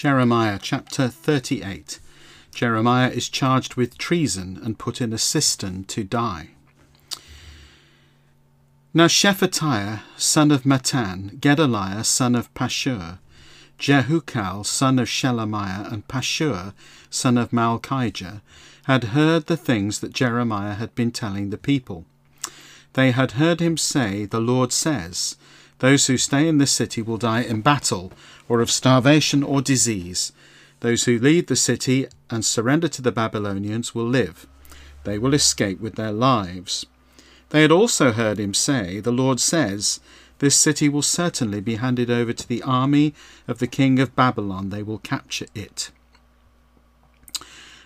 Jeremiah chapter 38. Jeremiah is charged with treason and put in a cistern to die. Now Shephatiah, son of Mattan, Gedaliah, son of Pashhur, Jehukal, son of Shelemiah, and Pashhur, son of Malkijah, had heard the things that Jeremiah had been telling the people. They had heard him say, The Lord says, Those who stay in this city will die in battle, or of starvation or disease. Those who leave the city and surrender to the Babylonians will live. They will escape with their lives. They had also heard him say, The Lord says, This city will certainly be handed over to the army of the king of Babylon. They will capture it.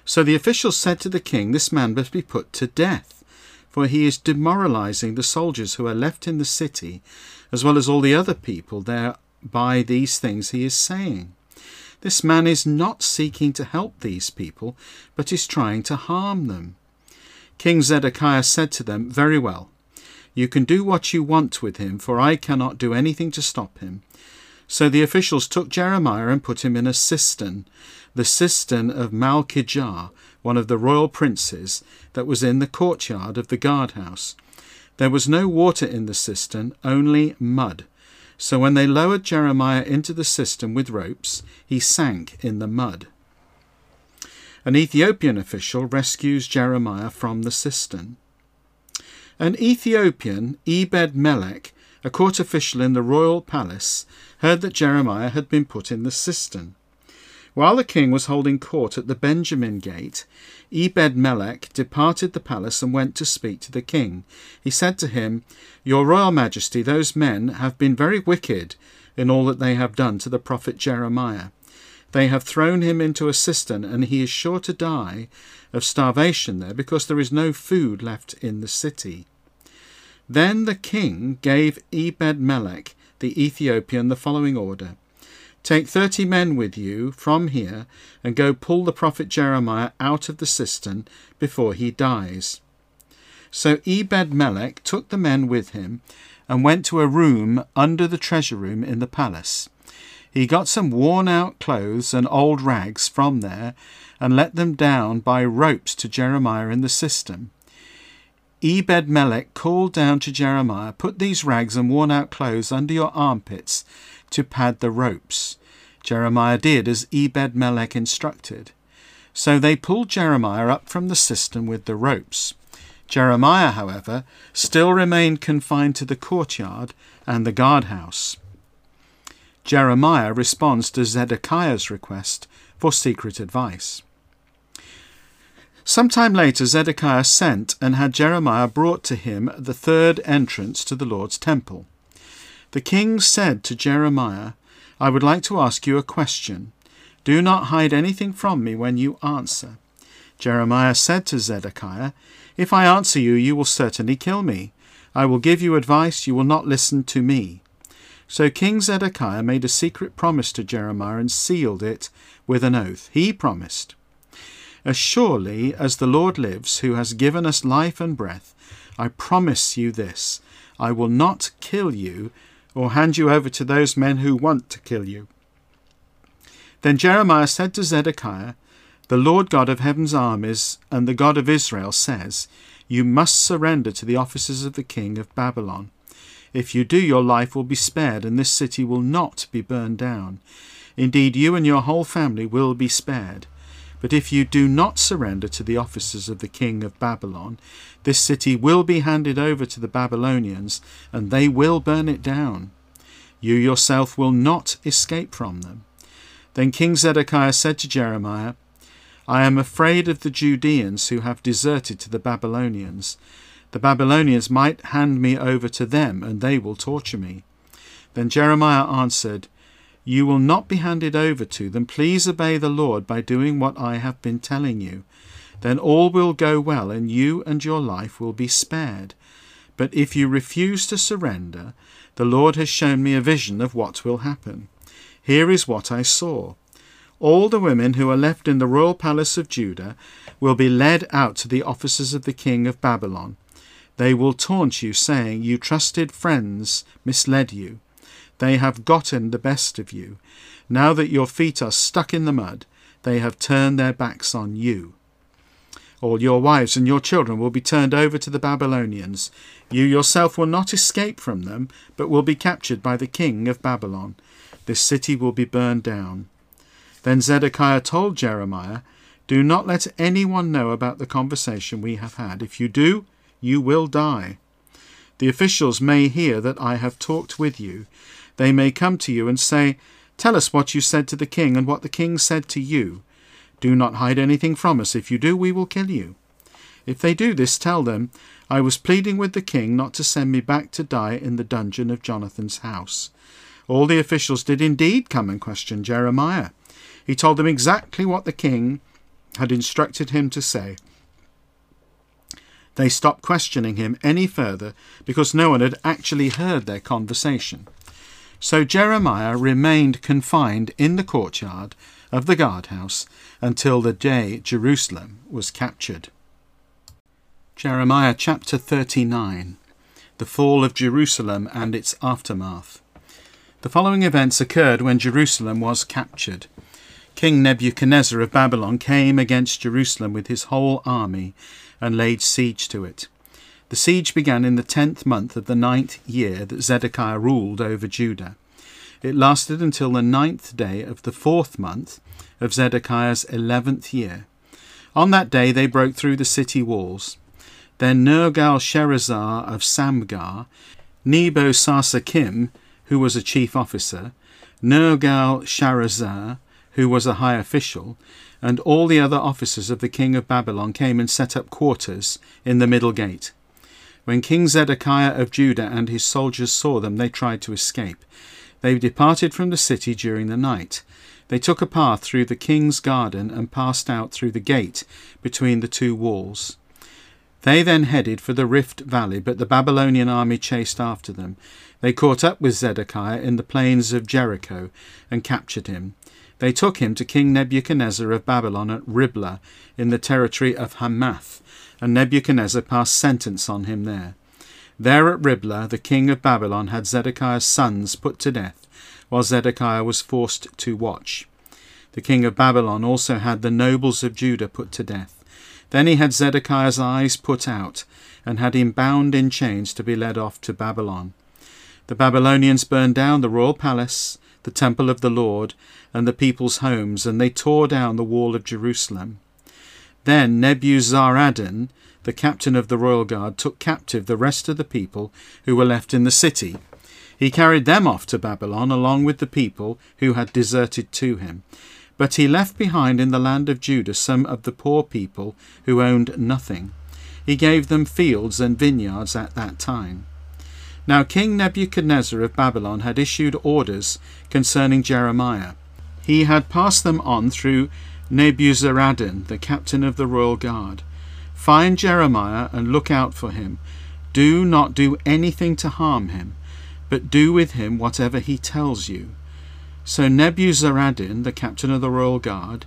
So the officials said to the king, This man must be put to death, for he is demoralizing the soldiers who are left in the city, as well as all the other people there by these things he is saying. This man is not seeking to help these people, but is trying to harm them. King Zedekiah said to them, Very well, you can do what you want with him, for I cannot do anything to stop him. So the officials took Jeremiah and put him in a cistern, the cistern of Malkijah, one of the royal princes, that was in the courtyard of the guardhouse. There was no water in the cistern, only mud. So when they lowered Jeremiah into the cistern with ropes, he sank in the mud. An Ethiopian official rescues Jeremiah from the cistern. An Ethiopian, Ebed Melech, a court official in the royal palace, heard that Jeremiah had been put in the cistern. While the king was holding court at the Benjamin gate, Ebed Melech departed the palace and went to speak to the king. He said to him, Your royal majesty, those men have been very wicked in all that they have done to the prophet Jeremiah. They have thrown him into a cistern, and he is sure to die of starvation there, because there is no food left in the city. Then the king gave Ebed Melech the Ethiopian the following order Take thirty men with you from here, and go pull the prophet Jeremiah out of the cistern before he dies. So Ebed Melech took the men with him and went to a room under the treasure room in the palace. He got some worn out clothes and old rags from there and let them down by ropes to Jeremiah in the cistern. Ebed Melech called down to Jeremiah, Put these rags and worn out clothes under your armpits to pad the ropes. Jeremiah did as Ebed Melech instructed. So they pulled Jeremiah up from the cistern with the ropes. Jeremiah, however, still remained confined to the courtyard and the guardhouse. Jeremiah responds to Zedekiah's request for secret advice. Some time later, Zedekiah sent and had Jeremiah brought to him at the third entrance to the Lord's temple. The king said to Jeremiah, I would like to ask you a question. Do not hide anything from me when you answer. Jeremiah said to Zedekiah, If I answer you, you will certainly kill me. I will give you advice, you will not listen to me. So King Zedekiah made a secret promise to Jeremiah and sealed it with an oath. He promised, As surely as the Lord lives, who has given us life and breath, I promise you this I will not kill you or hand you over to those men who want to kill you. Then Jeremiah said to Zedekiah, The Lord God of heaven's armies and the God of Israel says, You must surrender to the officers of the king of Babylon. If you do, your life will be spared, and this city will not be burned down. Indeed, you and your whole family will be spared. But if you do not surrender to the officers of the king of Babylon, this city will be handed over to the Babylonians, and they will burn it down. You yourself will not escape from them. Then King Zedekiah said to Jeremiah, I am afraid of the Judeans who have deserted to the Babylonians. The Babylonians might hand me over to them, and they will torture me. Then Jeremiah answered, you will not be handed over to them. Please obey the Lord by doing what I have been telling you. Then all will go well, and you and your life will be spared. But if you refuse to surrender, the Lord has shown me a vision of what will happen. Here is what I saw. All the women who are left in the royal palace of Judah will be led out to the officers of the king of Babylon. They will taunt you, saying, You trusted friends misled you. They have gotten the best of you. Now that your feet are stuck in the mud, they have turned their backs on you. All your wives and your children will be turned over to the Babylonians. You yourself will not escape from them, but will be captured by the king of Babylon. This city will be burned down. Then Zedekiah told Jeremiah, Do not let anyone know about the conversation we have had. If you do, you will die. The officials may hear that I have talked with you. They may come to you and say, Tell us what you said to the king and what the king said to you. Do not hide anything from us. If you do, we will kill you. If they do this, tell them, I was pleading with the king not to send me back to die in the dungeon of Jonathan's house. All the officials did indeed come and question Jeremiah. He told them exactly what the king had instructed him to say. They stopped questioning him any further because no one had actually heard their conversation. So Jeremiah remained confined in the courtyard of the guardhouse until the day Jerusalem was captured. Jeremiah chapter 39 The fall of Jerusalem and its aftermath. The following events occurred when Jerusalem was captured. King Nebuchadnezzar of Babylon came against Jerusalem with his whole army and laid siege to it. The siege began in the tenth month of the ninth year that Zedekiah ruled over Judah. It lasted until the ninth day of the fourth month of Zedekiah's eleventh year. On that day they broke through the city walls. Then Nergal-Sharezer of Samgar, Nebo Sarsekim, who was a chief officer, Nergal-Sharezer, who was a high official, and all the other officers of the king of Babylon came and set up quarters in the middle gate. When King Zedekiah of Judah and his soldiers saw them, they tried to escape. They departed from the city during the night. They took a path through the king's garden and passed out through the gate between the two walls. They then headed for the Rift Valley, but the Babylonian army chased after them. They caught up with Zedekiah in the plains of Jericho and captured him. They took him to King Nebuchadnezzar of Babylon at Riblah in the territory of Hamath, and Nebuchadnezzar passed sentence on him there. There at Riblah the king of Babylon had Zedekiah's sons put to death, while Zedekiah was forced to watch. The king of Babylon also had the nobles of Judah put to death. Then he had Zedekiah's eyes put out, and had him bound in chains to be led off to Babylon. The Babylonians burned down the royal palace, the temple of the Lord, and the people's homes, and they tore down the wall of Jerusalem. Then Nebuzaradan, the captain of the royal guard, took captive the rest of the people who were left in the city. He carried them off to Babylon along with the people who had deserted to him. But he left behind in the land of Judah some of the poor people who owned nothing. He gave them fields and vineyards at that time. Now King Nebuchadnezzar of Babylon had issued orders concerning Jeremiah. He had passed them on through Nebuzaradan, the captain of the royal guard. Find Jeremiah and look out for him. Do not do anything to harm him, but do with him whatever he tells you. So Nebuzaradan, the captain of the royal guard,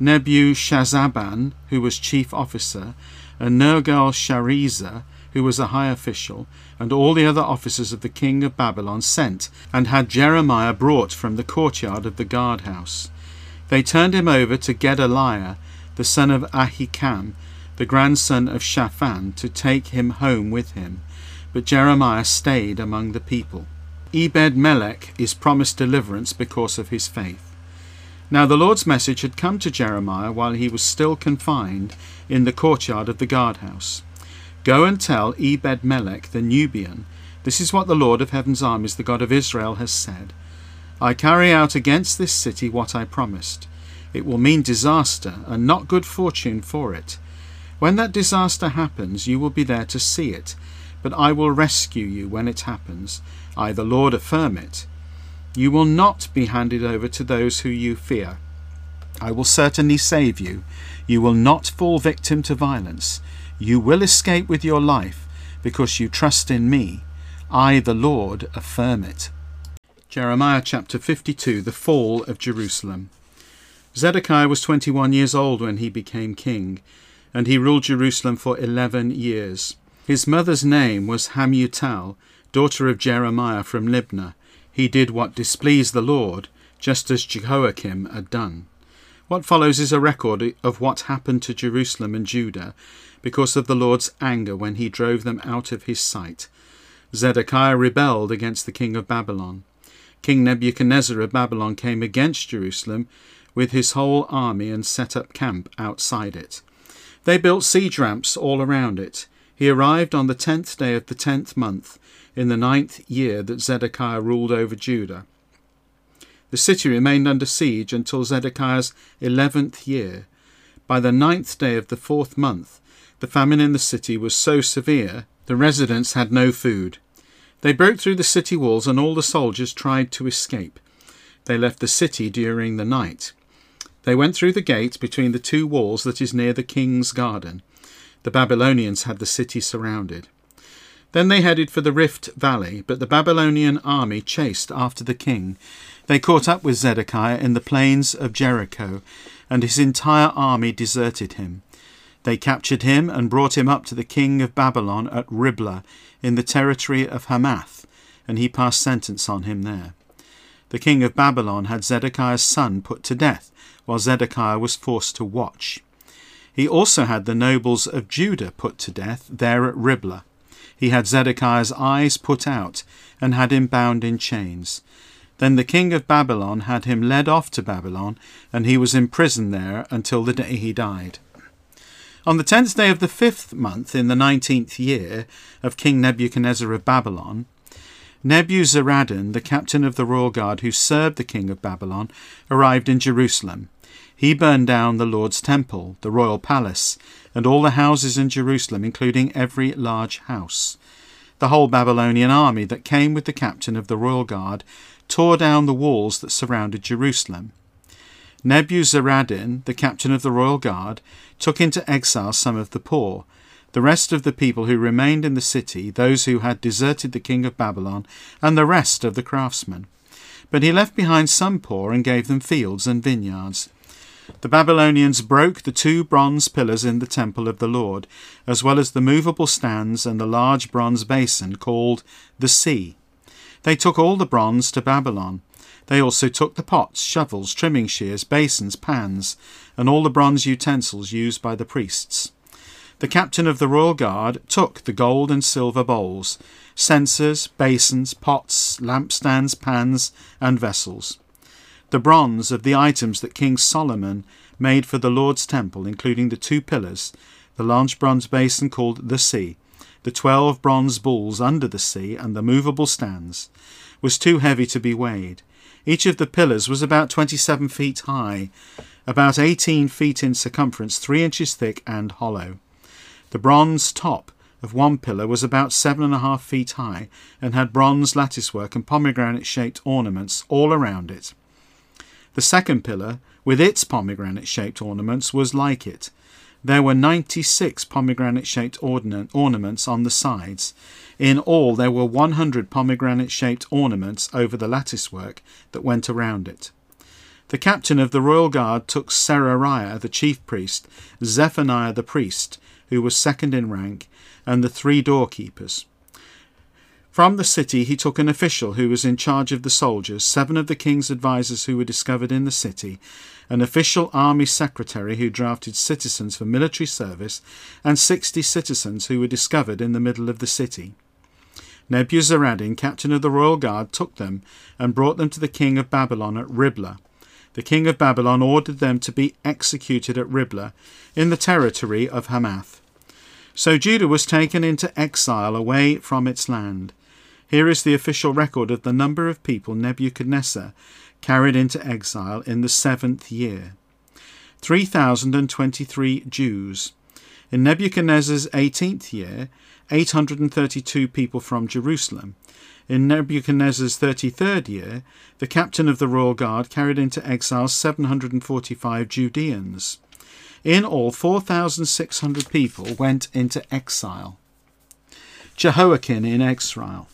Nebushazzaban, who was chief officer, and Nergal-Sharezer, who was a high official, and all the other officers of the king of Babylon sent, and had Jeremiah brought from the courtyard of the guardhouse. They turned him over to Gedaliah, the son of Ahikam, the grandson of Shaphan, to take him home with him. But Jeremiah stayed among the people. Ebed Melech is promised deliverance because of his faith. Now the Lord's message had come to Jeremiah while he was still confined in the courtyard of the guardhouse. Go and tell Ebed Melech the Nubian, This is what the Lord of heaven's armies, the God of Israel, has said I carry out against this city what I promised. It will mean disaster and not good fortune for it. When that disaster happens, you will be there to see it, but I will rescue you when it happens I, the Lord, affirm it. You will not be handed over to those who you fear. I will certainly save you. You will not fall victim to violence. You will escape with your life because you trust in me. I, the Lord, affirm it. Jeremiah chapter 52 The fall of Jerusalem. Zedekiah was 21 years old when he became king, and he ruled Jerusalem for 11 years. His mother's name was Hamutal, daughter of Jeremiah from Libnah. He did what displeased the Lord, just as Jehoiakim had done. What follows is a record of what happened to Jerusalem and Judah because of the Lord's anger when he drove them out of his sight. Zedekiah rebelled against the king of Babylon. King Nebuchadnezzar of Babylon came against Jerusalem with his whole army and set up camp outside it. They built siege ramps all around it. He arrived on the tenth day of the tenth month, in the ninth year that Zedekiah ruled over Judah. The city remained under siege until Zedekiah's eleventh year. By the ninth day of the fourth month, the famine in the city was so severe the residents had no food. They broke through the city walls, and all the soldiers tried to escape. They left the city during the night. They went through the gate between the two walls that is near the king's garden. The Babylonians had the city surrounded. Then they headed for the Rift Valley, but the Babylonian army chased after the king. They caught up with Zedekiah in the plains of Jericho, and his entire army deserted him. They captured him and brought him up to the king of Babylon at Riblah in the territory of Hamath, and he passed sentence on him there. The king of Babylon had Zedekiah's son put to death, while Zedekiah was forced to watch. He also had the nobles of Judah put to death there at Riblah. He had Zedekiah's eyes put out, and had him bound in chains. Then the king of Babylon had him led off to Babylon, and he was imprisoned there until the day he died. On the tenth day of the fifth month, in the nineteenth year of King Nebuchadnezzar of Babylon, Nebuzaradan, the captain of the royal guard who served the king of Babylon, arrived in Jerusalem. He burned down the Lord's temple, the royal palace, and all the houses in Jerusalem, including every large house. The whole Babylonian army that came with the captain of the royal guard tore down the walls that surrounded Jerusalem. Nebuzaradan, the captain of the royal guard, took into exile some of the poor. The rest of the people who remained in the city, those who had deserted the king of Babylon, and the rest of the craftsmen. But he left behind some poor and gave them fields and vineyards. The Babylonians broke the two bronze pillars in the temple of the Lord, as well as the movable stands and the large bronze basin called the sea. They took all the bronze to Babylon. They also took the pots, shovels, trimming shears, basins, pans, and all the bronze utensils used by the priests. The captain of the royal guard took the gold and silver bowls, censers, basins, pots, lampstands, pans, and vessels. The bronze of the items that King Solomon made for the Lord's temple, including the two pillars, the large bronze basin called the sea, the twelve bronze bulls under the sea, and the movable stands, was too heavy to be weighed. Each of the pillars was about 27 feet high, about 18 feet in circumference, 3 inches thick, and hollow. The bronze top of one pillar was about seven and a half feet high and had bronze latticework and pomegranate shaped ornaments all around it. The second pillar, with its pomegranate shaped ornaments, was like it. There were ninety six pomegranate shaped ornaments on the sides, in all, there were 100 pomegranate shaped ornaments over the latticework that went around it. The captain of the royal guard took Seraiah the chief priest, Zephaniah the priest, who was second in rank, and the three doorkeepers. From the city he took an official who was in charge of the soldiers, seven of the king's advisers who were discovered in the city, an official army secretary who drafted citizens for military service, and sixty citizens who were discovered in the middle of the city. Nebuzaradan, captain of the royal guard, took them and brought them to the king of Babylon at Riblah. The king of Babylon ordered them to be executed at Riblah, in the territory of Hamath. So Judah was taken into exile away from its land. Here is the official record of the number of people Nebuchadnezzar carried into exile in the seventh year 3,023 Jews. In Nebuchadnezzar's eighteenth year, 832 people from Jerusalem. In Nebuchadnezzar's 33rd year, the captain of the royal guard carried into exile 745 Judeans. In all, 4,600 people went into exile. Jehoiachin in exile.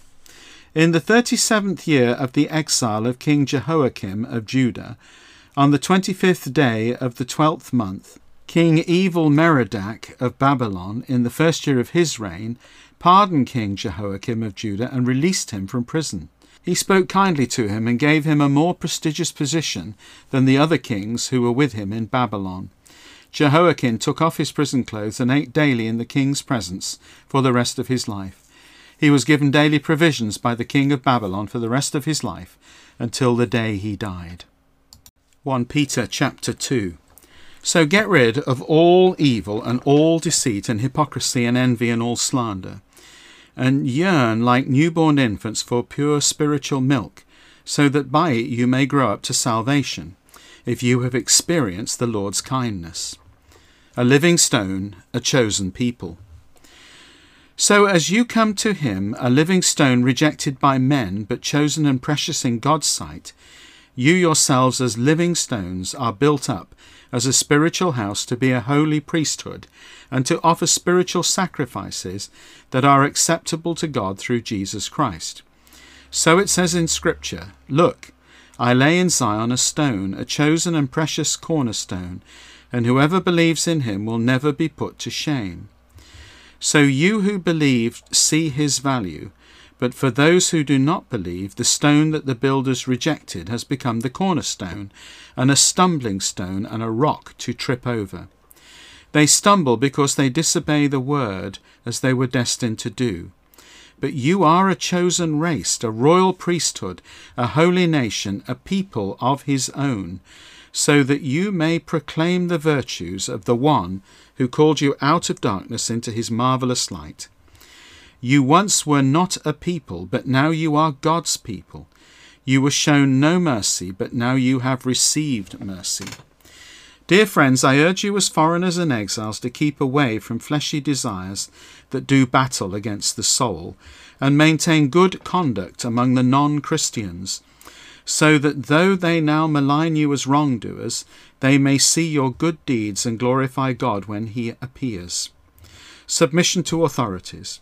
In the 37th year of the exile of King Jehoiachin of Judah, on the 25th day of the twelfth month, King Evil Merodach of Babylon, in the first year of his reign, pardoned King Jehoiachin of Judah and released him from prison. He spoke kindly to him and gave him a more prestigious position than the other kings who were with him in Babylon. Jehoiachin took off his prison clothes and ate daily in the king's presence for the rest of his life. He was given daily provisions by the king of Babylon for the rest of his life until the day he died. 1 Peter chapter 2 So get rid of all evil and all deceit and hypocrisy and envy and all slander, and yearn like newborn infants for pure spiritual milk, so that by it you may grow up to salvation, if you have experienced the Lord's kindness. A living stone, a chosen people. So, as you come to him, a living stone rejected by men, but chosen and precious in God's sight, you yourselves, as living stones, are built up as a spiritual house to be a holy priesthood, and to offer spiritual sacrifices that are acceptable to God through Jesus Christ. So it says in Scripture Look, I lay in Zion a stone, a chosen and precious cornerstone, and whoever believes in him will never be put to shame. So you who believe see his value, but for those who do not believe, the stone that the builders rejected has become the cornerstone, and a stumbling stone and a rock to trip over. They stumble because they disobey the word as they were destined to do. But you are a chosen race, a royal priesthood, a holy nation, a people of his own, so that you may proclaim the virtues of the one who called you out of darkness into his marvellous light. You once were not a people, but now you are God's people. You were shown no mercy, but now you have received mercy. Dear friends, I urge you as foreigners and exiles to keep away from fleshy desires that do battle against the soul, and maintain good conduct among the non Christians, so that though they now malign you as wrongdoers, they may see your good deeds and glorify God when he appears. Submission to authorities.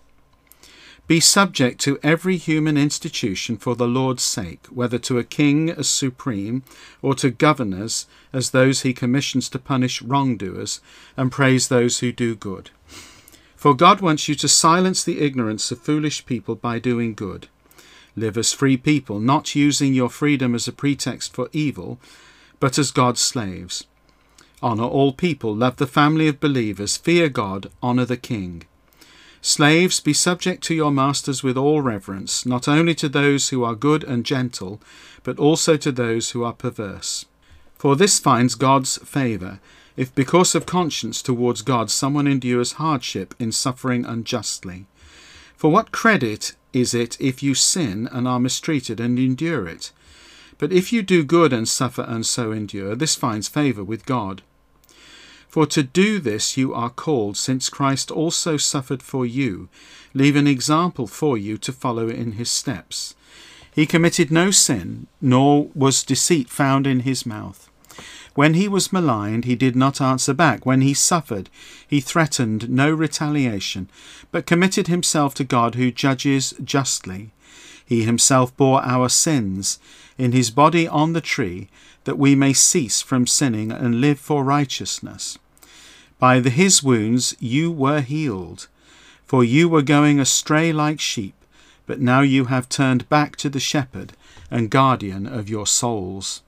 Be subject to every human institution for the Lord's sake, whether to a king as supreme, or to governors as those he commissions to punish wrongdoers and praise those who do good. For God wants you to silence the ignorance of foolish people by doing good. Live as free people, not using your freedom as a pretext for evil, but as God's slaves. Honour all people, love the family of believers, fear God, honour the king. Slaves, be subject to your masters with all reverence, not only to those who are good and gentle, but also to those who are perverse. For this finds God's favour, if because of conscience towards God someone endures hardship in suffering unjustly. For what credit is it if you sin and are mistreated and endure it? But if you do good and suffer and so endure, this finds favour with God. For to do this you are called, since Christ also suffered for you, leave an example for you to follow in his steps. He committed no sin, nor was deceit found in his mouth. When he was maligned, he did not answer back. When he suffered, he threatened no retaliation, but committed himself to God who judges justly. He himself bore our sins in his body on the tree, that we may cease from sinning and live for righteousness. By the, his wounds you were healed, for you were going astray like sheep, but now you have turned back to the shepherd and guardian of your souls.